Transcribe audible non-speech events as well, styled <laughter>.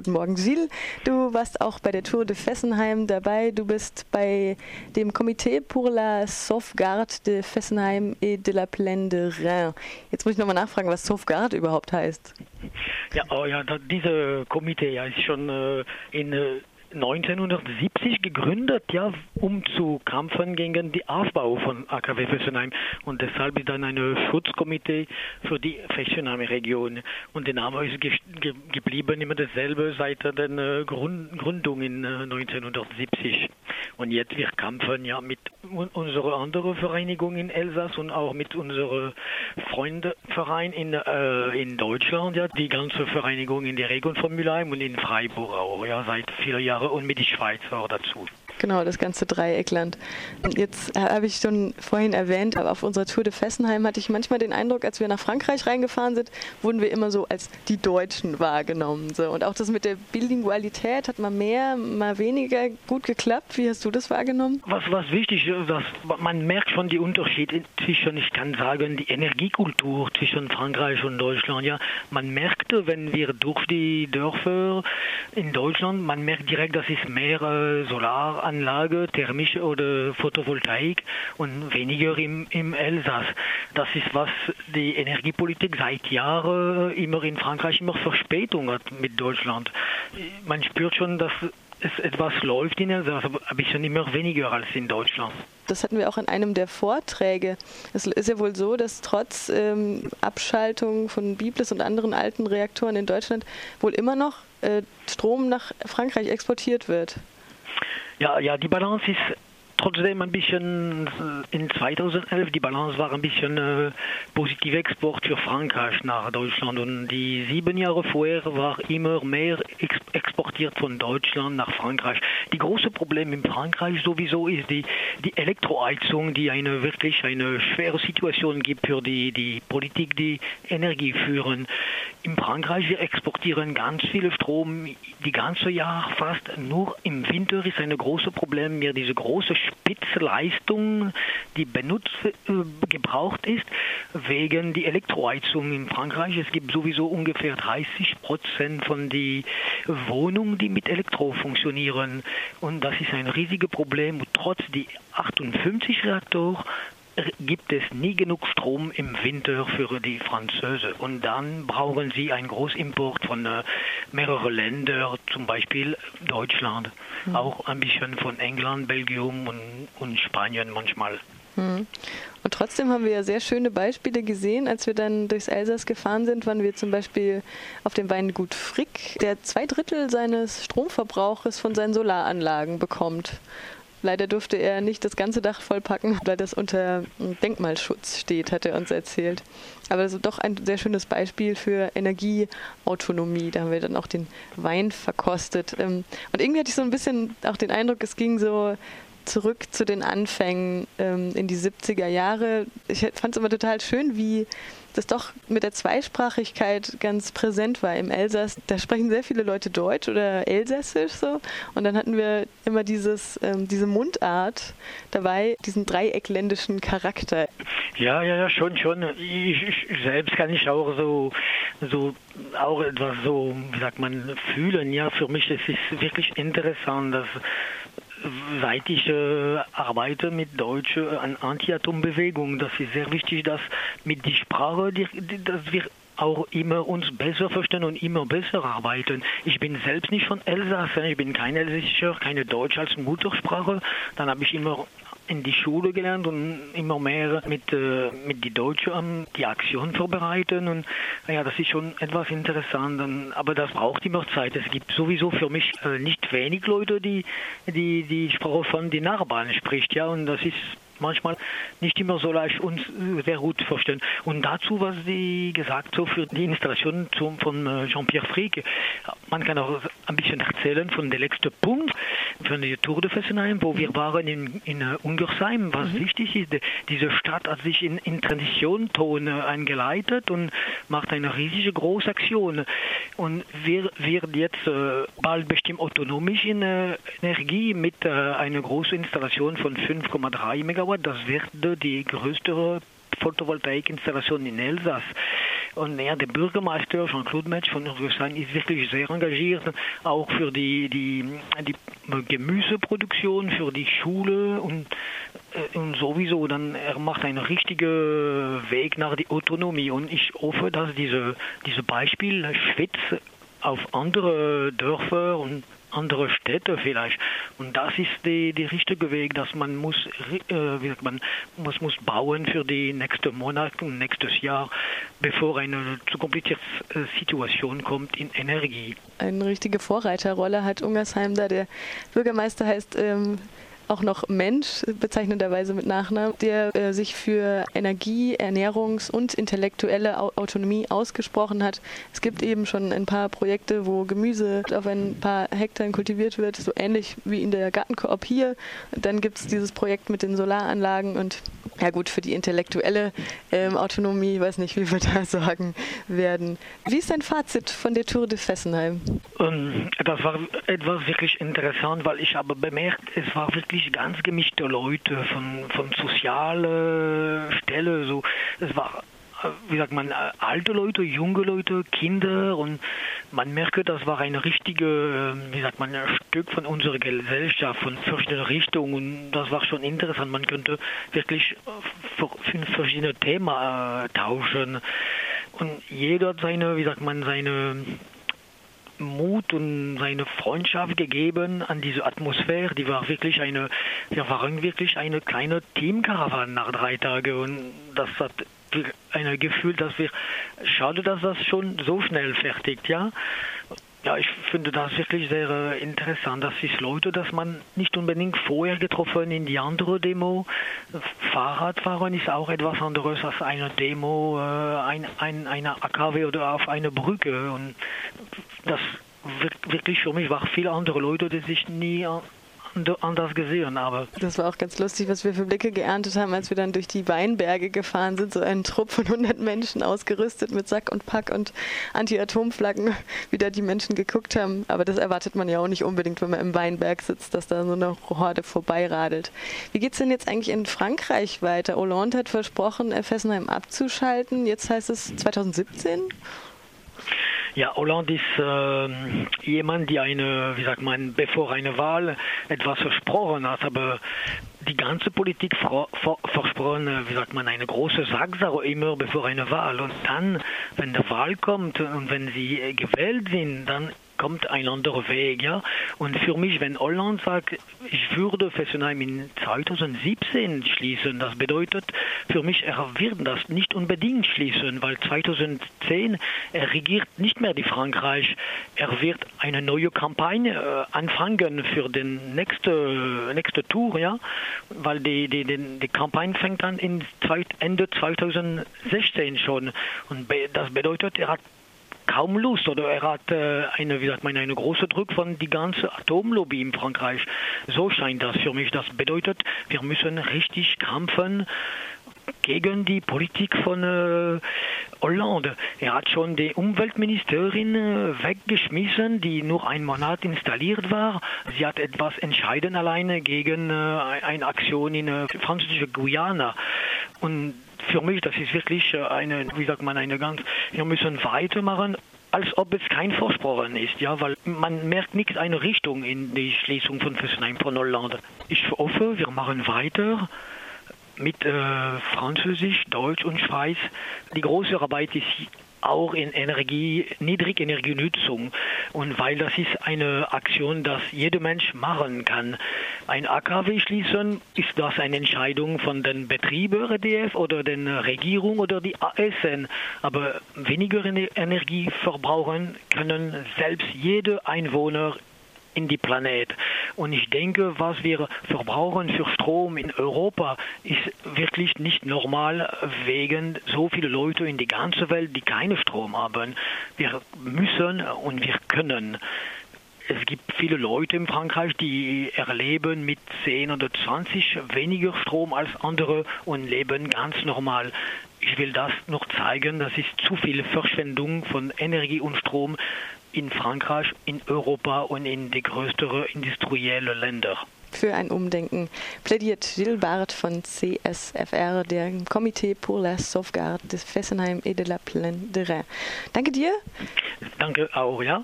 Guten Morgen, Gilles. Du warst auch bei der Tour de Fessenheim dabei. Du bist bei dem Comité pour la Sauvegarde de Fessenheim et de la Plaine de Rhin. Jetzt muss ich nochmal nachfragen, was Sauvegarde überhaupt heißt. Ja, oh ja, diese Komitee ja, ist schon äh, in äh, 1970 gegründet, ja, um zu kämpfen gegen den Aufbau von AKW Fessenheim. Und deshalb ist dann ein Schutzkomitee für die Fessenheimer Region. Und der Name ist ge ge geblieben immer dasselbe seit der äh, Grund Gründung in äh, 1970. Und jetzt wir kämpfen ja mit unserer anderen Vereinigung in Elsass und auch mit unserem Freundeverein in, äh, in Deutschland, ja, die ganze Vereinigung in der Region von Mülheim und in Freiburg auch, ja, seit vielen Jahren und mit die Schweiz auch dazu. Genau, das ganze Dreieckland. Jetzt habe ich schon vorhin erwähnt, aber auf unserer Tour de Fessenheim hatte ich manchmal den Eindruck, als wir nach Frankreich reingefahren sind, wurden wir immer so als die Deutschen wahrgenommen. So. Und auch das mit der Bilingualität hat mal mehr, mal weniger gut geklappt. Wie hast du das wahrgenommen? Was, was wichtig ist, dass man merkt schon die Unterschiede zwischen, ich kann sagen, die Energiekultur zwischen Frankreich und Deutschland. Ja, man merkte, wenn wir durch die Dörfer in Deutschland, man merkt direkt, dass es mehr äh, Solar Solaranlage, thermische oder Photovoltaik und weniger im, im Elsass. Das ist, was die Energiepolitik seit Jahren immer in Frankreich immer Verspätung hat mit Deutschland. Man spürt schon, dass es etwas läuft in Elsass, aber bisschen immer weniger als in Deutschland. Das hatten wir auch in einem der Vorträge. Es ist ja wohl so, dass trotz ähm, Abschaltung von Biblis und anderen alten Reaktoren in Deutschland wohl immer noch äh, Strom nach Frankreich exportiert wird. Ja, ja, die Balance ist trotzdem ein bisschen äh, in 2011 die Balance war ein bisschen äh, positiv Export für Frankreich nach Deutschland und die sieben Jahre vorher war immer mehr ex exportiert von Deutschland nach Frankreich. Die große Problem in Frankreich sowieso ist die die Elektroheizung, die eine wirklich eine schwere Situation gibt für die die Politik, die Energie führen. In Frankreich wir exportieren ganz viel Strom die ganze Jahr fast nur im Winter ist ein großes Problem mir diese große Spitzleistung, die benutzt, äh, gebraucht ist, wegen die Elektroheizung in Frankreich. Es gibt sowieso ungefähr 30 Prozent von den Wohnungen, die mit Elektro funktionieren. Und das ist ein riesiges Problem. Trotz die 58 Reaktoren gibt es nie genug Strom im Winter für die Französen. Und dann brauchen sie einen Großimport von äh, mehreren Ländern, zum Beispiel Deutschland, mhm. auch ein bisschen von England, Belgien und, und Spanien manchmal. Mhm. Und trotzdem haben wir ja sehr schöne Beispiele gesehen, als wir dann durchs Elsass gefahren sind, waren wir zum Beispiel auf dem Weingut Frick, der zwei Drittel seines Stromverbrauches von seinen Solaranlagen bekommt. Leider durfte er nicht das ganze Dach vollpacken, weil das unter Denkmalschutz steht, hat er uns erzählt. Aber das ist doch ein sehr schönes Beispiel für Energieautonomie. Da haben wir dann auch den Wein verkostet. Ähm, und irgendwie hatte ich so ein bisschen auch den Eindruck, es ging so zurück zu den Anfängen ähm, in die 70er Jahre. Ich fand es immer total schön, wie das doch mit der Zweisprachigkeit ganz präsent war im Elsass. Da sprechen sehr viele Leute Deutsch oder Elsässisch so. Und dann hatten wir immer dieses, ähm, diese Mundart dabei, diesen dreieckländischen Charakter. Ja, ja, ja, schon, schon. Ich, ich selbst kann ich auch so, so auch etwas so, wie sagt man, fühlen. Ja, für mich ist es wirklich interessant, dass seit ich äh, arbeite mit Deutsch äh, an Anti-Atom-Bewegung, das ist sehr wichtig, dass mit die Sprache, die, die, dass wir auch immer uns besser verstehen und immer besser arbeiten. Ich bin selbst nicht von Elsass, ich bin kein Elsässischer, keine Deutsch als Muttersprache. Dann habe ich immer in die Schule gelernt und immer mehr mit, äh, mit die Deutschen um, die Aktion vorbereiten. Und ja, das ist schon etwas interessant. Und, aber das braucht immer Zeit. Es gibt sowieso für mich äh, nicht wenig Leute, die die, die Sprache von den Nachbarn spricht. Ja, und das ist manchmal nicht immer so leicht uns sehr gut vorstellen. Und dazu, was Sie gesagt so für die Installation zum, von äh, Jean-Pierre Frick, man kann auch ein bisschen erzählen von der letzten Punkt von der Tour de Fessenheim, wo wir waren in, in uh, Ungersheim. Was mhm. wichtig ist, diese Stadt hat sich in, in Transitionton eingeleitet und macht eine riesige Großaktion. Und wir wird jetzt äh, bald bestimmt autonomisch in äh, Energie mit äh, einer großen Installation von 5,3 Megawatt. Das wird die größte Photovoltaikinstallation in Elsass. Und ja, der Bürgermeister Jean-Claude Metsch von Rüsselsheim ist wirklich sehr engagiert, auch für die, die, die Gemüseproduktion, für die Schule und, äh, und sowieso. Dann er macht einen richtigen Weg nach der Autonomie. Und ich hoffe, dass diese, diese Beispiel Schwitz auf andere Dörfer und andere Städte vielleicht. Und das ist der die richtige Weg, dass man muss, äh, man, muss, muss bauen für die nächsten Monate und nächstes Jahr, bevor eine zu komplizierte äh, Situation kommt in Energie. Eine richtige Vorreiterrolle hat Ungersheim da. Der Bürgermeister heißt ähm, auch noch Mensch, bezeichnenderweise mit Nachnamen, der äh, sich für Energie, Ernährungs- und intellektuelle Autonomie ausgesprochen hat. Es gibt eben schon ein paar Projekte, wo Gemüse auf ein paar Hektaren kultiviert wird, so ähnlich wie in der Gartenkoop hier. Dann gibt es dieses Projekt mit den Solaranlagen und ja gut, für die intellektuelle ähm, Autonomie, ich weiß nicht, wie wir <laughs> da sagen werden. Wie ist dein Fazit von der Tour de Fessenheim? Ähm, das war etwas wirklich interessant, weil ich habe bemerkt, es war wirklich ganz gemischte Leute von, von sozialer Stelle. So, es war wie sagt man, alte Leute, junge Leute, Kinder und man merke, das war ein richtige, wie sagt man, Stück von unserer Gesellschaft, von verschiedenen Richtungen und das war schon interessant. Man könnte wirklich für verschiedene Themen äh, tauschen und jeder hat seine, wie sagt man, seine Mut und seine Freundschaft gegeben an diese Atmosphäre. Die war wirklich eine, wir waren wirklich eine kleine Teamkarawane nach drei Tagen und das hat ein Gefühl, dass wir, schade, dass das schon so schnell fertigt, ja. Ja, ich finde das wirklich sehr äh, interessant. Das ist Leute, dass man nicht unbedingt vorher getroffen in die andere Demo. Fahrradfahren ist auch etwas anderes als eine Demo, äh, ein, ein, eine AKW oder auf einer Brücke. Und das wirklich für mich war viele andere Leute, die sich nie anders gesehen aber Das war auch ganz lustig, was wir für Blicke geerntet haben, als wir dann durch die Weinberge gefahren sind. So ein Trupp von 100 Menschen ausgerüstet mit Sack und Pack und Anti-Atomflaggen, wie da die Menschen geguckt haben. Aber das erwartet man ja auch nicht unbedingt, wenn man im Weinberg sitzt, dass da so eine Horde vorbeiradelt. Wie geht es denn jetzt eigentlich in Frankreich weiter? Hollande hat versprochen, Fessenheim abzuschalten. Jetzt heißt es 2017? Ja, Hollande ist äh, jemand, der eine, wie sagt man, bevor eine Wahl etwas versprochen hat, aber die ganze Politik versprochen, wie sagt man, eine große Sacksache immer bevor eine Wahl. Und dann, wenn die Wahl kommt und wenn sie gewählt sind, dann kommt ein anderer Weg. Ja? Und für mich, wenn Holland sagt, ich würde Fessenheim in 2017 schließen, das bedeutet für mich, er wird das nicht unbedingt schließen, weil 2010 er regiert nicht mehr die Frankreich. Er wird eine neue Kampagne äh, anfangen für den nächste nächste Tour, ja, weil die die, die, die Kampagne fängt an in Ende 2016 schon und das bedeutet, er hat kaum Lust oder er hat äh, eine, wie sagt man, eine große Druck von die ganze Atomlobby in Frankreich. So scheint das für mich. Das bedeutet, wir müssen richtig kämpfen gegen die Politik von äh, Hollande. Er hat schon die Umweltministerin äh, weggeschmissen, die nur ein Monat installiert war. Sie hat etwas entschieden alleine gegen äh, eine Aktion in äh, französische Guyana. Und für mich, das ist wirklich äh, eine, wie sagt man, eine ganz, wir müssen weitermachen, als ob es kein Versprochen ist, ja, weil man merkt nicht eine Richtung in die Schließung von Fessenheim von Hollande. Ich hoffe, wir machen weiter mit äh, Französisch, Deutsch und Schweiz. Die große Arbeit ist auch in Energie, Niedrigenergienutzung. Und weil das ist eine Aktion, das jeder Mensch machen kann. Ein AKW schließen, ist das eine Entscheidung von den Betrieben RDF oder den Regierung oder die ASN. Aber weniger Energie verbrauchen können selbst jeder Einwohner in die Planet. Und ich denke, was wir verbrauchen für Strom in Europa, ist wirklich nicht normal wegen so viele Leute in die ganze Welt, die keine Strom haben. Wir müssen und wir können. Es gibt viele Leute in Frankreich, die erleben mit 10 oder 20 weniger Strom als andere und leben ganz normal. Ich will das noch zeigen, das ist zu viel Verschwendung von Energie und Strom in Frankreich, in Europa und in die größeren industriellen Länder. für ein Umdenken plädiert Gilles Barth von CSFR, der Comité pour la Sauvegarde des Fessenheim et de la Plaine de Rhin. Danke dir. Danke auch, ja.